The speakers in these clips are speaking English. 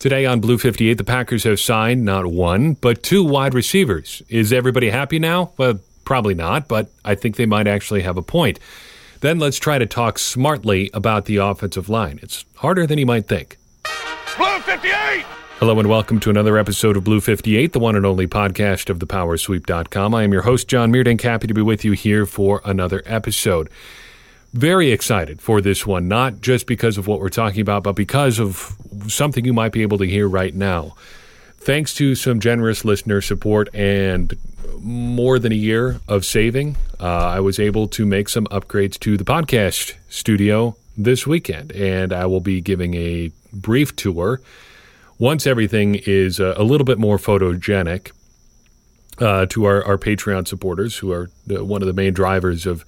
Today on Blue 58, the Packers have signed not one, but two wide receivers. Is everybody happy now? Well, probably not, but I think they might actually have a point. Then let's try to talk smartly about the offensive line. It's harder than you might think. Blue 58! Hello and welcome to another episode of Blue 58, the one and only podcast of thepowersweep.com. I am your host, John Meerdink, happy to be with you here for another episode very excited for this one, not just because of what we're talking about, but because of something you might be able to hear right now. Thanks to some generous listener support and more than a year of saving, uh, I was able to make some upgrades to the podcast studio this weekend, and I will be giving a brief tour once everything is a, a little bit more photogenic. Uh, to our, our Patreon supporters, who are the, one of the main drivers of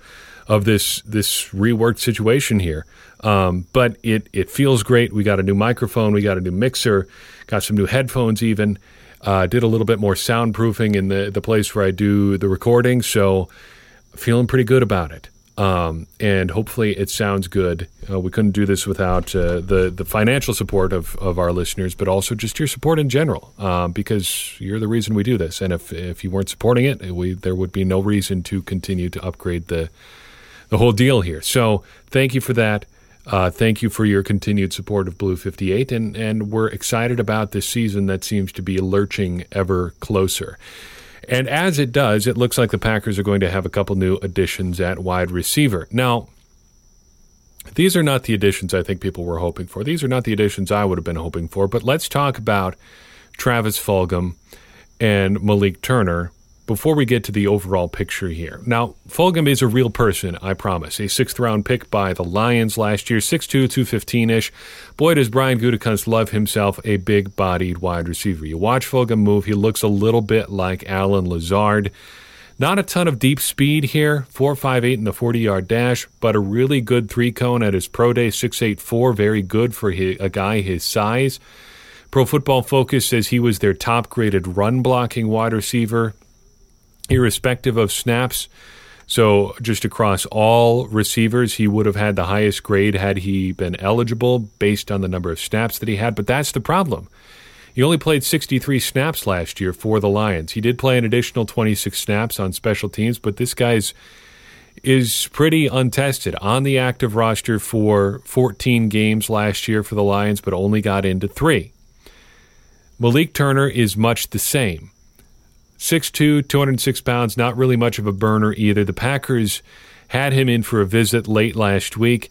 of this this reworked situation here. Um, but it it feels great. We got a new microphone, we got a new mixer, got some new headphones even. Uh, did a little bit more soundproofing in the the place where I do the recording, so feeling pretty good about it. Um, and hopefully it sounds good. Uh, we couldn't do this without uh, the the financial support of, of our listeners, but also just your support in general, um, because you're the reason we do this. And if if you weren't supporting it, we there would be no reason to continue to upgrade the the whole deal here. So thank you for that. Uh, thank you for your continued support of Blue 58, and, and we're excited about this season that seems to be lurching ever closer. And as it does, it looks like the Packers are going to have a couple new additions at wide receiver. Now, these are not the additions I think people were hoping for. These are not the additions I would have been hoping for. But let's talk about Travis Fulgham and Malik Turner before we get to the overall picture here. Now, Fulgham is a real person, I promise. A sixth round pick by the Lions last year, 6'2, 215 ish. Boy, does Brian Gutekunst love himself a big bodied wide receiver. You watch Fulgham move, he looks a little bit like Allen Lazard. Not a ton of deep speed here, 4.58 in the 40 yard dash, but a really good three cone at his pro day, 6'8'4, very good for his, a guy his size. Pro Football Focus says he was their top graded run blocking wide receiver irrespective of snaps. So, just across all receivers, he would have had the highest grade had he been eligible based on the number of snaps that he had. But that's the problem. He only played 63 snaps last year for the Lions. He did play an additional 26 snaps on special teams, but this guy's is pretty untested on the active roster for 14 games last year for the Lions, but only got into three. Malik Turner is much the same. 6'2, 206 pounds, not really much of a burner either. The Packers had him in for a visit late last week.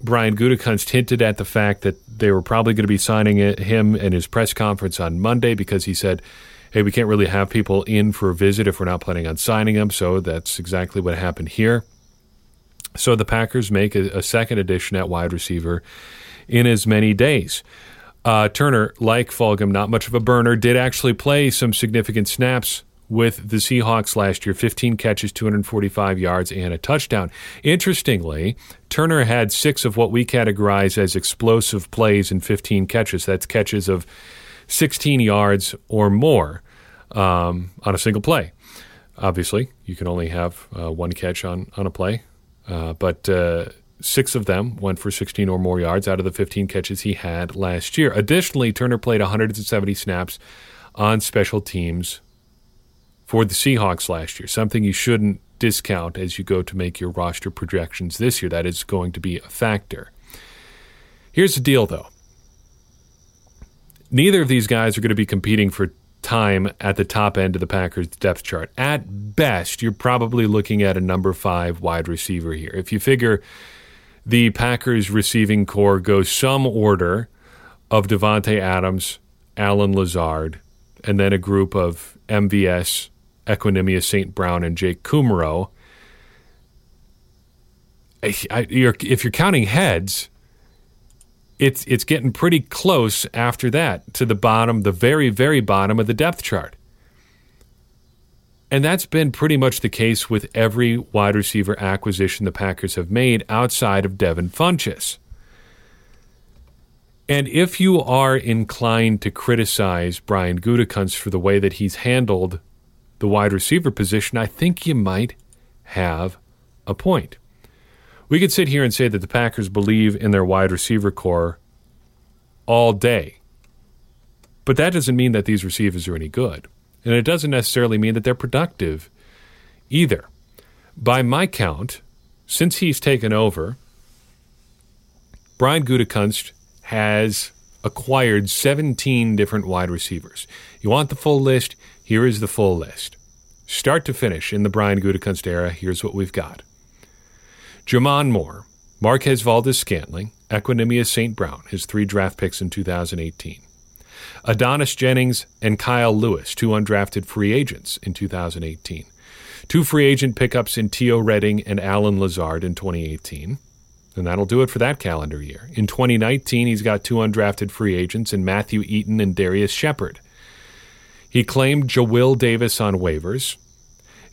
Brian Gutekunst hinted at the fact that they were probably going to be signing him in his press conference on Monday because he said, hey, we can't really have people in for a visit if we're not planning on signing them. So that's exactly what happened here. So the Packers make a, second addition at wide receiver in as many days. Uh, Turner, like Fulgham, not much of a burner, did actually play some significant snaps with the Seahawks last year 15 catches, 245 yards, and a touchdown. Interestingly, Turner had six of what we categorize as explosive plays in 15 catches. That's catches of 16 yards or more um, on a single play. Obviously, you can only have uh, one catch on, on a play, uh, but uh, six of them went for 16 or more yards out of the 15 catches he had last year. Additionally, Turner played 170 snaps on special teams for the Seahawks last year, something you shouldn't discount as you go to make your roster projections this year. That is going to be a factor. Here's the deal, though. Neither of these guys are going to be competing for time at the top end of the Packers depth chart. At best, you're probably looking at a number five wide receiver here. If you figure the Packers receiving core goes some order of Davante Adams, Allen Lazard, and then a group of MVS, Equanimeous St. Brown and Jake Kumerow. you're, if you're counting heads, it's it's getting pretty close after that to the bottom, the very very bottom of the depth chart. And that's been pretty much the case with every wide receiver acquisition the Packers have made outside of Devin Funchess. And if you are inclined to criticize Brian Gutekunst for the way that he's handled the wide receiver position, I think you might have a point. We could sit here and say that the Packers believe in their wide receiver core all day. But that doesn't mean that these receivers are any good. And it doesn't necessarily mean that they're productive either. By my count, since he's taken over, Brian Gutekunst has acquired 17 different wide receivers. You want the full list? Here is the full list. Start to finish in the Brian Gutekunst era, here's what we've got. J'Mon Moore, Marquez Valdes Scantling, Equanimeous St. Brown, his three draft picks in 2018. Adonis Jennings and Kyle Lewis, two undrafted free agents in 2018. Two free agent pickups in Teo Redding and Allen Lazard in 2018. And that'll do it for that calendar year. In 2019, he's got two undrafted free agents in Matthew Eaton and Darrius Shepherd. He claimed Jawill Davis on waivers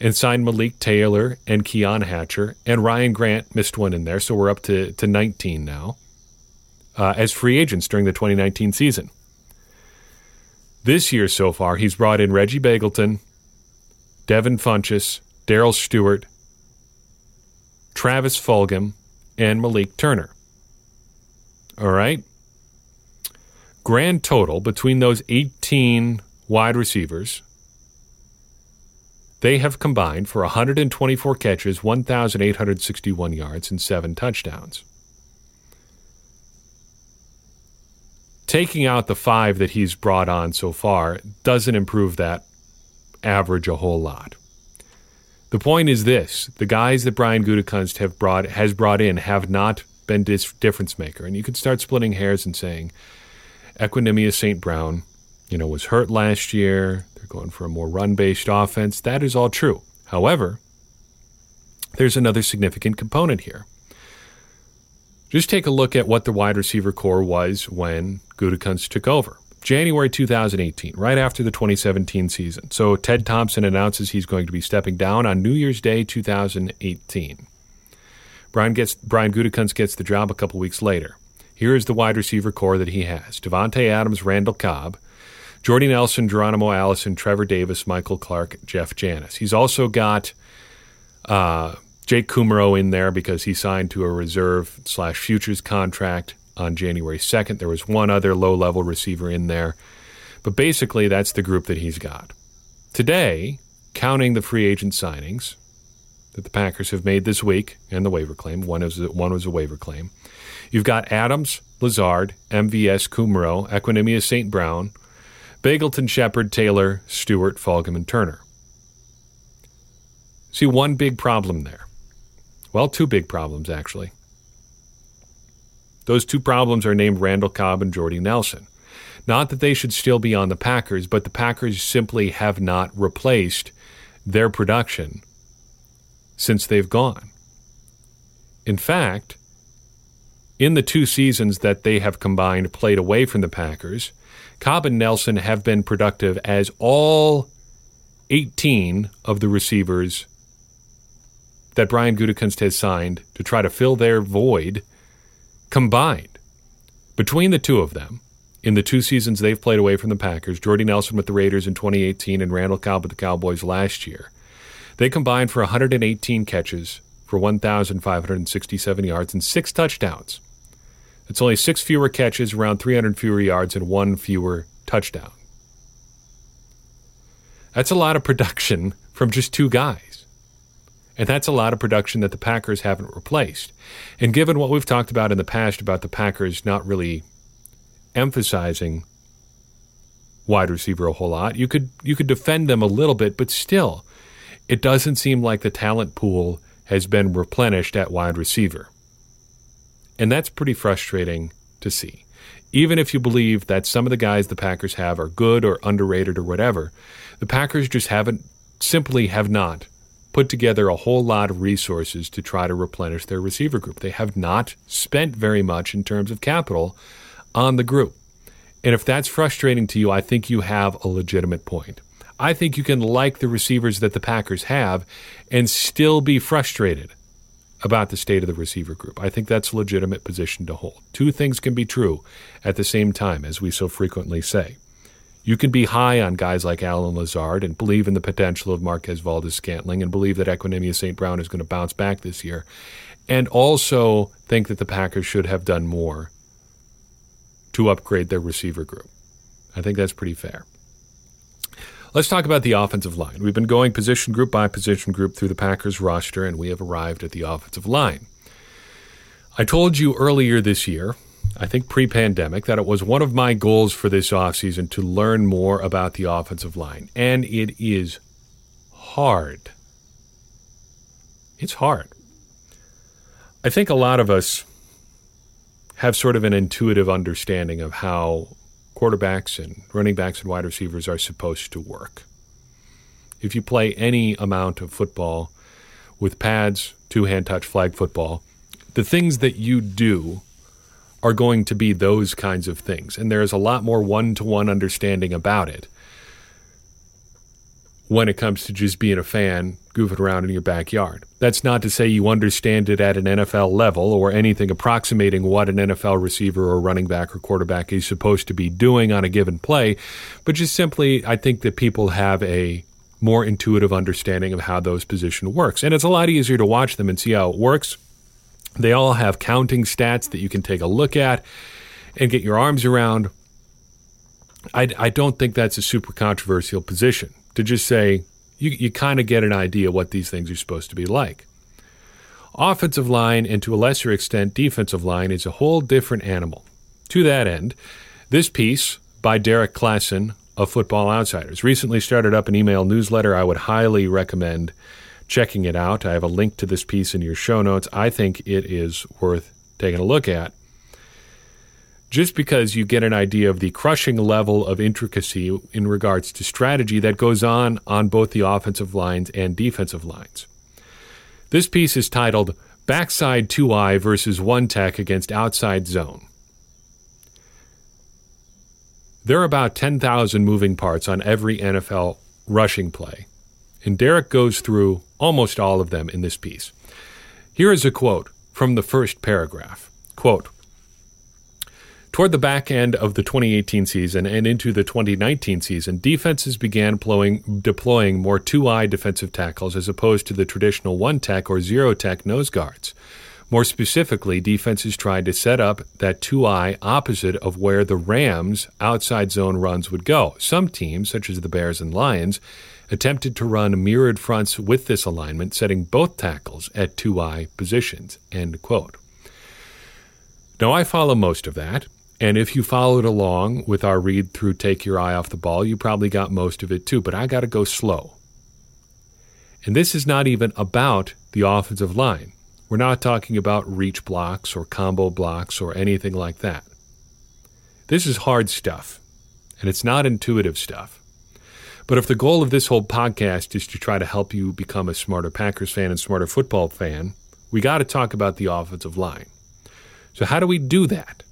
and signed Malik Taylor and Keon Hatcher. And Ryan Grant missed one in there, so we're up to, to 19 now uh, as free agents during the 2019 season. This year so far, he's brought in Reggie Begelton, Devin Funchess, Darrell Stewart, Travis Fulgham, and Malik Turner. All right. Grand total between those 18 wide receivers, they have combined for 124 catches, 1,861 yards, and seven touchdowns. Taking out the five that he's brought on so far doesn't improve that average a whole lot. The point is this: the guys that Brian Gutekunst have brought has brought in have not been dis- difference maker, and you can start splitting hairs and saying Equanimeous St. Brown, you know, was hurt last year. They're going for a more run-based offense. That is all true. However, there's another significant component here. Just take a look at what the wide receiver core was when Gutekunst took over. January 2018, right after the 2017 season. So Ted Thompson announces he's going to be stepping down on New Year's Day 2018. Brian gets Brian Gutekunst gets the job a couple weeks later. Here is the wide receiver core that he has: Davante Adams, Randall Cobb, Jordy Nelson, Geronimo Allison, Trevor Davis, Michael Clark, Jeff Janis. He's also got uh, Jake Kumerow in there because he signed to a reserve slash futures contract on January 2nd. There was one other low level receiver in there. But basically, that's the group that he's got. Today, counting the free agent signings that the Packers have made this week and the waiver claim, one, is, one was a waiver claim. You've got Adams, Lazard, MVS, Kumerow, Equanimeous St. Brown, Begelton, Shepherd, Taylor, Stewart, Fulgham, and Turner. See, one big problem there. Well, two big problems, actually. Those two problems are named Randall Cobb and Jordy Nelson. Not that they should still be on the Packers, but the Packers simply have not replaced their production since they've gone. In fact, in the two seasons that they have combined played away from the Packers, Cobb and Nelson have been productive as all 18 of the receivers that Brian Gutekunst has signed to try to fill their void combined between the two of them in the two seasons they've played away from the Packers, Jordy Nelson with the Raiders in 2018 and Randall Cobb with the Cowboys last year, they combined for 118 catches for 1,567 yards and six touchdowns. It's only six fewer catches, around 300 fewer yards, and one fewer touchdown. That's a lot of production from just two guys. And that's a lot of production that the Packers haven't replaced. And given what we've talked about in the past about the Packers not really emphasizing wide receiver a whole lot, you could you could defend them a little bit, but still, it doesn't seem like the talent pool has been replenished at wide receiver. And that's pretty frustrating to see. Even if you believe that some of the guys the Packers have are good or underrated or whatever, the Packers just haven't simply have not put together a whole lot of resources to try to replenish their receiver group. They have not spent very much in terms of capital on the group. And if that's frustrating to you, I think you have a legitimate point. I think you can like the receivers that the Packers have and still be frustrated about the state of the receiver group. I think that's a legitimate position to hold. Two things can be true at the same time, as we so frequently say. You can be high on guys like Allen Lazard and believe in the potential of Marquez Valdes Scantling and believe that Equanimeous St. Brown is going to bounce back this year, and also think that the Packers should have done more to upgrade their receiver group. I think that's pretty fair. Let's talk about the offensive line. We've been going position group by position group through the Packers roster, and we have arrived at the offensive line. I told you earlier this year, I think pre pandemic, that it was one of my goals for this offseason to learn more about the offensive line. And it is hard. It's hard. I think a lot of us have sort of an intuitive understanding of how quarterbacks and running backs and wide receivers are supposed to work. If you play any amount of football with pads, two hand touch flag football, the things that you do are going to be those kinds of things. And there's a lot more one to one understanding about it when it comes to just being a fan goofing around in your backyard. That's not to say you understand it at an NFL level or anything approximating what an NFL receiver or running back or quarterback is supposed to be doing on a given play, but just simply I think that people have a more intuitive understanding of how those position works. And it's a lot easier to watch them and see how it works. They all have counting stats that you can take a look at and get your arms around. I, I don't think that's a super controversial position to just say, you, you kind of get an idea what these things are supposed to be like. Offensive line, and to a lesser extent, defensive line, is a whole different animal. To that end, this piece by Derrik Klassen of Football Outsiders recently started up an email newsletter. I would highly recommend checking it out. I have a link to this piece in your show notes. I think it is worth taking a look at just because you get an idea of the crushing level of intricacy in regards to strategy that goes on on both the offensive lines and defensive lines. This piece is titled Backside 2i versus 1 Tech against Outside Zone. There are about 10,000 moving parts on every NFL rushing play, and Derrik goes through almost all of them in this piece. Here is a quote from the first paragraph. Quote, Toward the back end of the 2018 season and into the 2019 season, defenses began deploying, deploying more 2i defensive tackles as opposed to the traditional 1-tech or 0-tech nose guards. More specifically, defenses tried to set up that 2i opposite of where the Rams' outside zone runs would go. Some teams, such as the Bears and Lions, attempted to run mirrored fronts with this alignment, setting both tackles at 2i positions. End quote. Now, I follow most of that. And if you followed along with our read through Take Your Eye Off the Ball, you probably got most of it too, but I got to go slow. And this is not even about the offensive line. We're not talking about reach blocks or combo blocks or anything like that. This is hard stuff, and it's not intuitive stuff. But if the goal of this whole podcast is to try to help you become a smarter Packers fan and smarter football fan, we got to talk about the offensive line. So, how do we do that?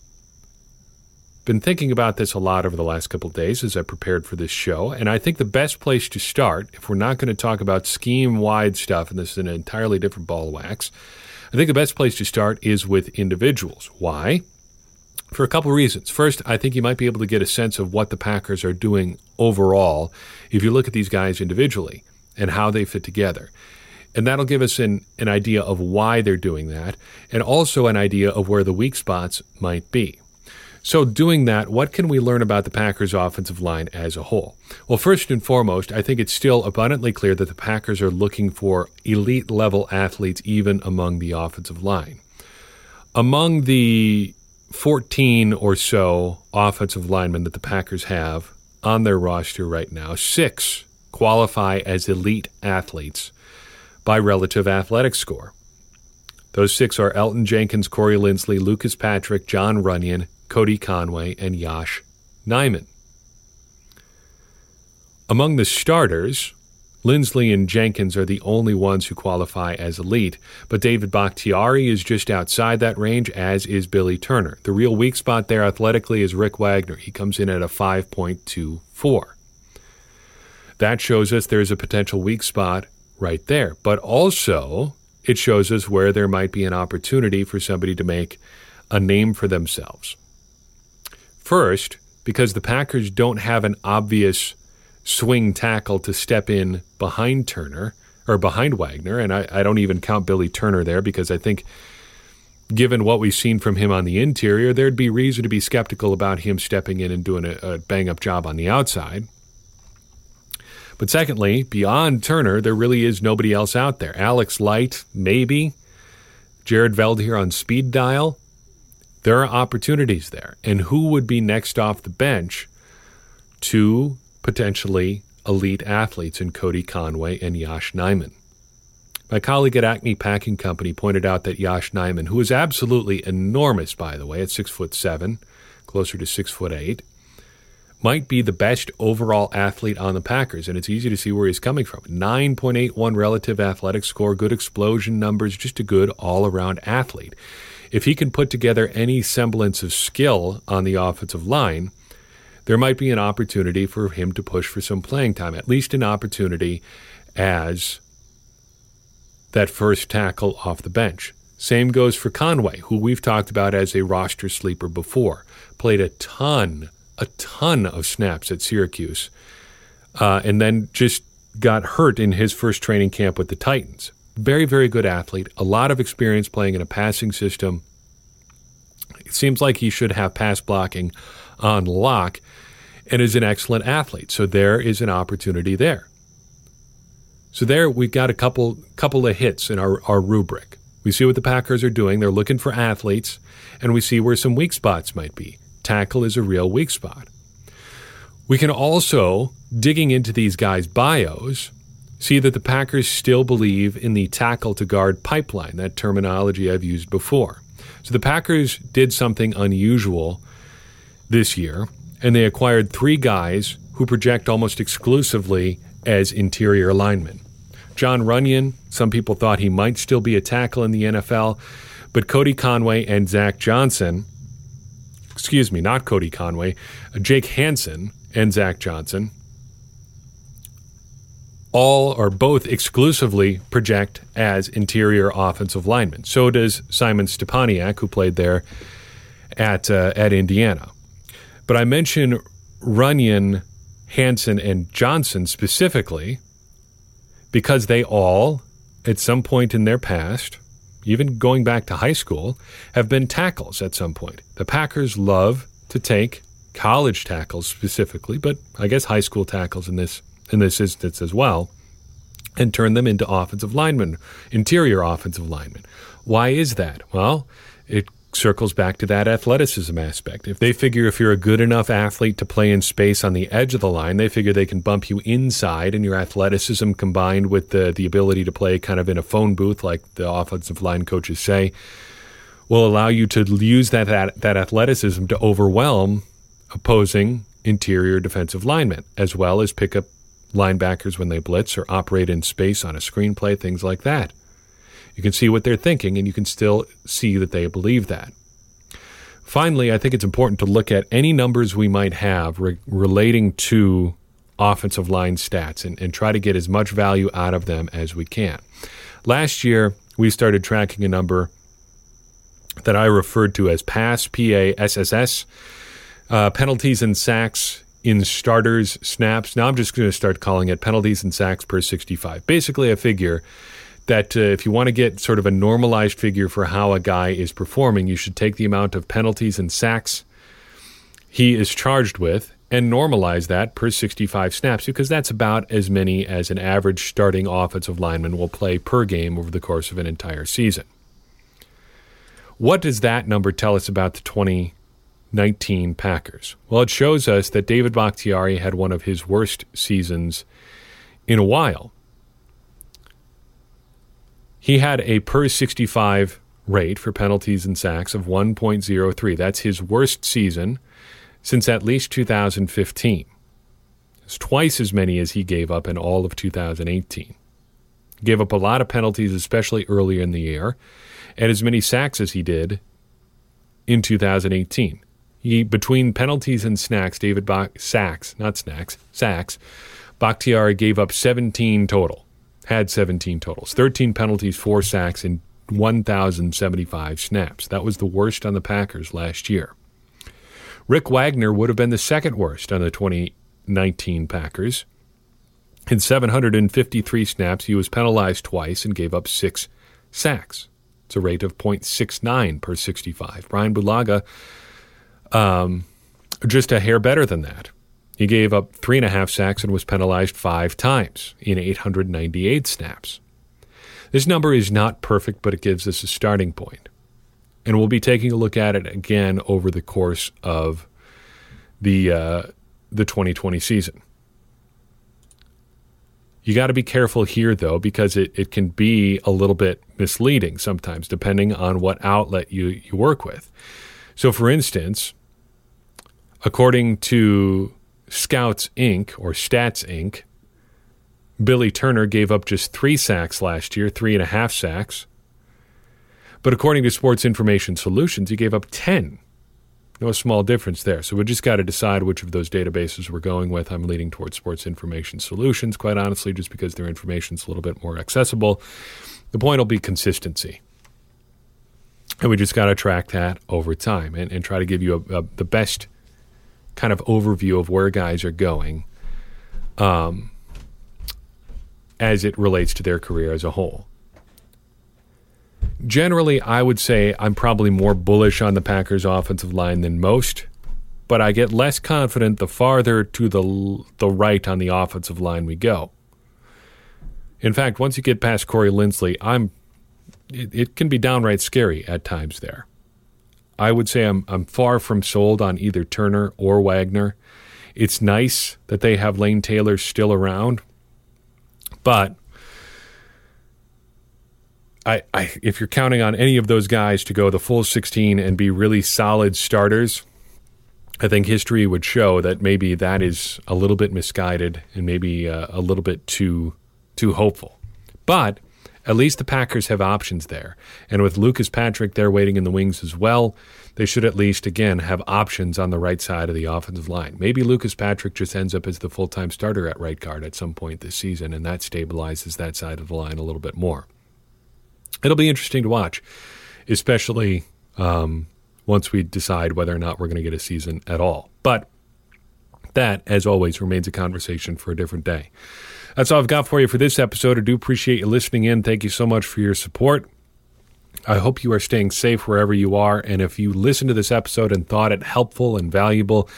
Been thinking about this a lot over the last couple days as I prepared for this show, and I think the best place to start, if we're not going to talk about scheme wide stuff, and this is an entirely different ball of wax, I think the best place to start is with individuals. Why? For a couple reasons. First, I think you might be able to get a sense of what the Packers are doing overall if you look at these guys individually and how they fit together. And that'll give us an, an idea of why they're doing that, and also an idea of where the weak spots might be. So, doing that, what can we learn about the Packers' offensive line as a whole? Well, first and foremost, I think it's still abundantly clear that the Packers are looking for elite level athletes even among the offensive line. Among the 14 or so offensive linemen that the Packers have on their roster right now, six qualify as elite athletes by relative athletic score. Those six are Elgton Jenkins, Corey Linsley, Lucas Patrick, Jon Runyan, Cody Conway, and Yosh Nijman. Among the starters, Linsley and Jenkins are the only ones who qualify as elite, but David Bakhtiari is just outside that range, as is Billy Turner. The real weak spot there athletically is Rick Wagner. He comes in at a 5.24. That shows us there's a potential weak spot right there, but also it shows us where there might be an opportunity for somebody to make a name for themselves. First, because the Packers don't have an obvious swing tackle to step in behind Turner or behind Wagner, and I, I don't even count Billy Turner there because I think given what we've seen from him on the interior, there'd be reason to be skeptical about him stepping in and doing a, a bang up job on the outside. But secondly, beyond Turner, there really is nobody else out there. Alex Light, maybe. Jared Veldheer on speed dial. There are opportunities there. And who would be next off the bench to potentially elite athletes in Cody Conway and Yosh Nijman? My colleague at Acme Packing Company pointed out that Yosh Nijman, who is absolutely enormous, by the way, at six foot seven, closer to six foot eight, might be the best overall athlete on the Packers, and it's easy to see where he's coming from. 9.81 relative athletic score, good explosion numbers, just a good all around athlete. If he can put together any semblance of skill on the offensive line, there might be an opportunity for him to push for some playing time, at least an opportunity as that first tackle off the bench. Same goes for Conway, who we've talked about as a roster sleeper before. Played a ton a ton of snaps at Syracuse, uh, and then just got hurt in his first training camp with the Titans. Very, very good athlete, a lot of experience playing in a passing system. It seems like he should have pass blocking on lock and is an excellent athlete. So there is an opportunity there. So there we've got a couple couple of hits in our, our rubric. We see what the Packers are doing. They're looking for athletes, and we see where some weak spots might be tackle is a real weak spot. We can also, digging into these guys' bios, see that the Packers still believe in the tackle to guard pipeline, that terminology I've used before. So the Packers did something unusual this year, and they acquired three guys who project almost exclusively as interior linemen. Jon Runyan, some people thought he might still be a tackle in the NFL, but Cody Conway and Zach Johnson excuse me, not Cody Conway, Jake Hanson and Zach Johnson, all or both exclusively project as interior offensive linemen. So does Simon Stepaniak, who played there at uh, at Indiana. But I mention Runyan, Hanson, and Johnson specifically because they all, at some point in their past, even going back to high school, have been tackles at some point. The Packers love to take college tackles specifically, but I guess high school tackles in this in this instance as well, and turn them into offensive linemen, interior offensive linemen. Why is that? Well, it circles back to that athleticism aspect. If they figure if you're a good enough athlete to play in space on the edge of the line, they figure they can bump you inside, and your athleticism combined with the the ability to play kind of in a phone booth, like the offensive line coaches say, will allow you to use that that, that athleticism to overwhelm opposing interior defensive linemen, as well as pick up linebackers when they blitz or operate in space on a screenplay, things like that. You can see what they're thinking, and you can still see that they believe that. Finally, I think it's important to look at any numbers we might have re- relating to offensive line stats and, and try to get as much value out of them as we can. Last year, we started tracking a number that I referred to as PASS, P A S S S, uh, penalties and sacks in starters snaps. Now I'm just going to start calling it penalties and sacks per 65. Basically, a figure that uh, if you want to get sort of a normalized figure for how a guy is performing, you should take the amount of penalties and sacks he is charged with and normalize that per 65 snaps because that's about as many as an average starting offensive lineman will play per game over the course of an entire season. What does that number tell us about the 2019 Packers? Well, it shows us that David Bakhtiari had one of his worst seasons in a while. He had a per 65 rate for penalties and sacks of 1.03. That's his worst season since at least 2015. It's twice as many as he gave up in all of 2018. He gave up a lot of penalties, especially earlier in the year, and as many sacks as he did in 2018. He between penalties and snacks, David Bach, sacks, not snacks, sacks, Bakhtiari gave up 17 total had 17 totals, 13 penalties, four sacks, and 1,075 snaps. That was the worst on the Packers last year. Rick Wagner would have been the second worst on the 2019 Packers. In 753 snaps, he was penalized twice and gave up six sacks. It's a rate of 0.69 per 65. Brian Bulaga, um, just a hair better than that. He gave up three and a half sacks and was penalized five times in 898 snaps. This number is not perfect, but it gives us a starting point. And we'll be taking a look at it again over the course of the uh, the 2020 season. You got to be careful here, though, because it, it can be a little bit misleading sometimes, depending on what outlet you, you work with. So, for instance, according to Scouts Inc. or Stats Inc., Billy Turner gave up just three sacks last year, three and a half sacks. But according to Sports Information Solutions, he gave up 10 no small difference there. So we just got to decide which of those databases we're going with. I'm leaning towards Sports Information Solutions, quite honestly, just because their information is a little bit more accessible. The point will be consistency. And we just got to track that over time and, and try to give you a, a, the best kind of overview of where guys are going um, as it relates to their career as a whole generally, I would say I'm probably more bullish on the Packers' offensive line than most, but I get less confident the farther to the the right on the offensive line we go. In fact, once you get past Corey Linsley, I'm it, it can be downright scary at times there. I would say I'm I'm far from sold on either Turner or Wagner. It's nice that they have Lane Taylor still around, but I, I, if you're counting on any of those guys to go the full 16 and be really solid starters, I think history would show that maybe that is a little bit misguided and maybe uh, a little bit too too hopeful. But at least the Packers have options there, and with Lucas Patrick there waiting in the wings as well, they should at least again have options on the right side of the offensive line. Maybe Lucas Patrick just ends up as the full time starter at right guard at some point this season, and that stabilizes that side of the line a little bit more it'll be interesting to watch, especially um, once we decide whether or not we're going to get a season at all. But that, as always, remains a conversation for a different day. That's all I've got for you for this episode. I do appreciate you listening in. Thank you so much for your support. I hope you are staying safe wherever you are. And if you listened to this episode and thought it helpful and valuable,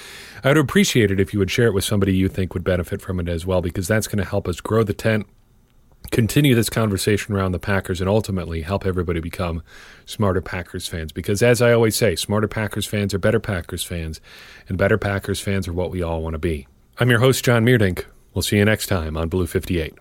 I would appreciate it if you would share it with somebody you think would benefit from it as well, because that's going to help us grow the tent continue this conversation around the Packers and ultimately help everybody become smarter Packers fans. Because as I always say, smarter Packers fans are better Packers fans, and better Packers fans are what we all want to be. I'm your host, John Meerdink. We'll see you next time on Blue 58.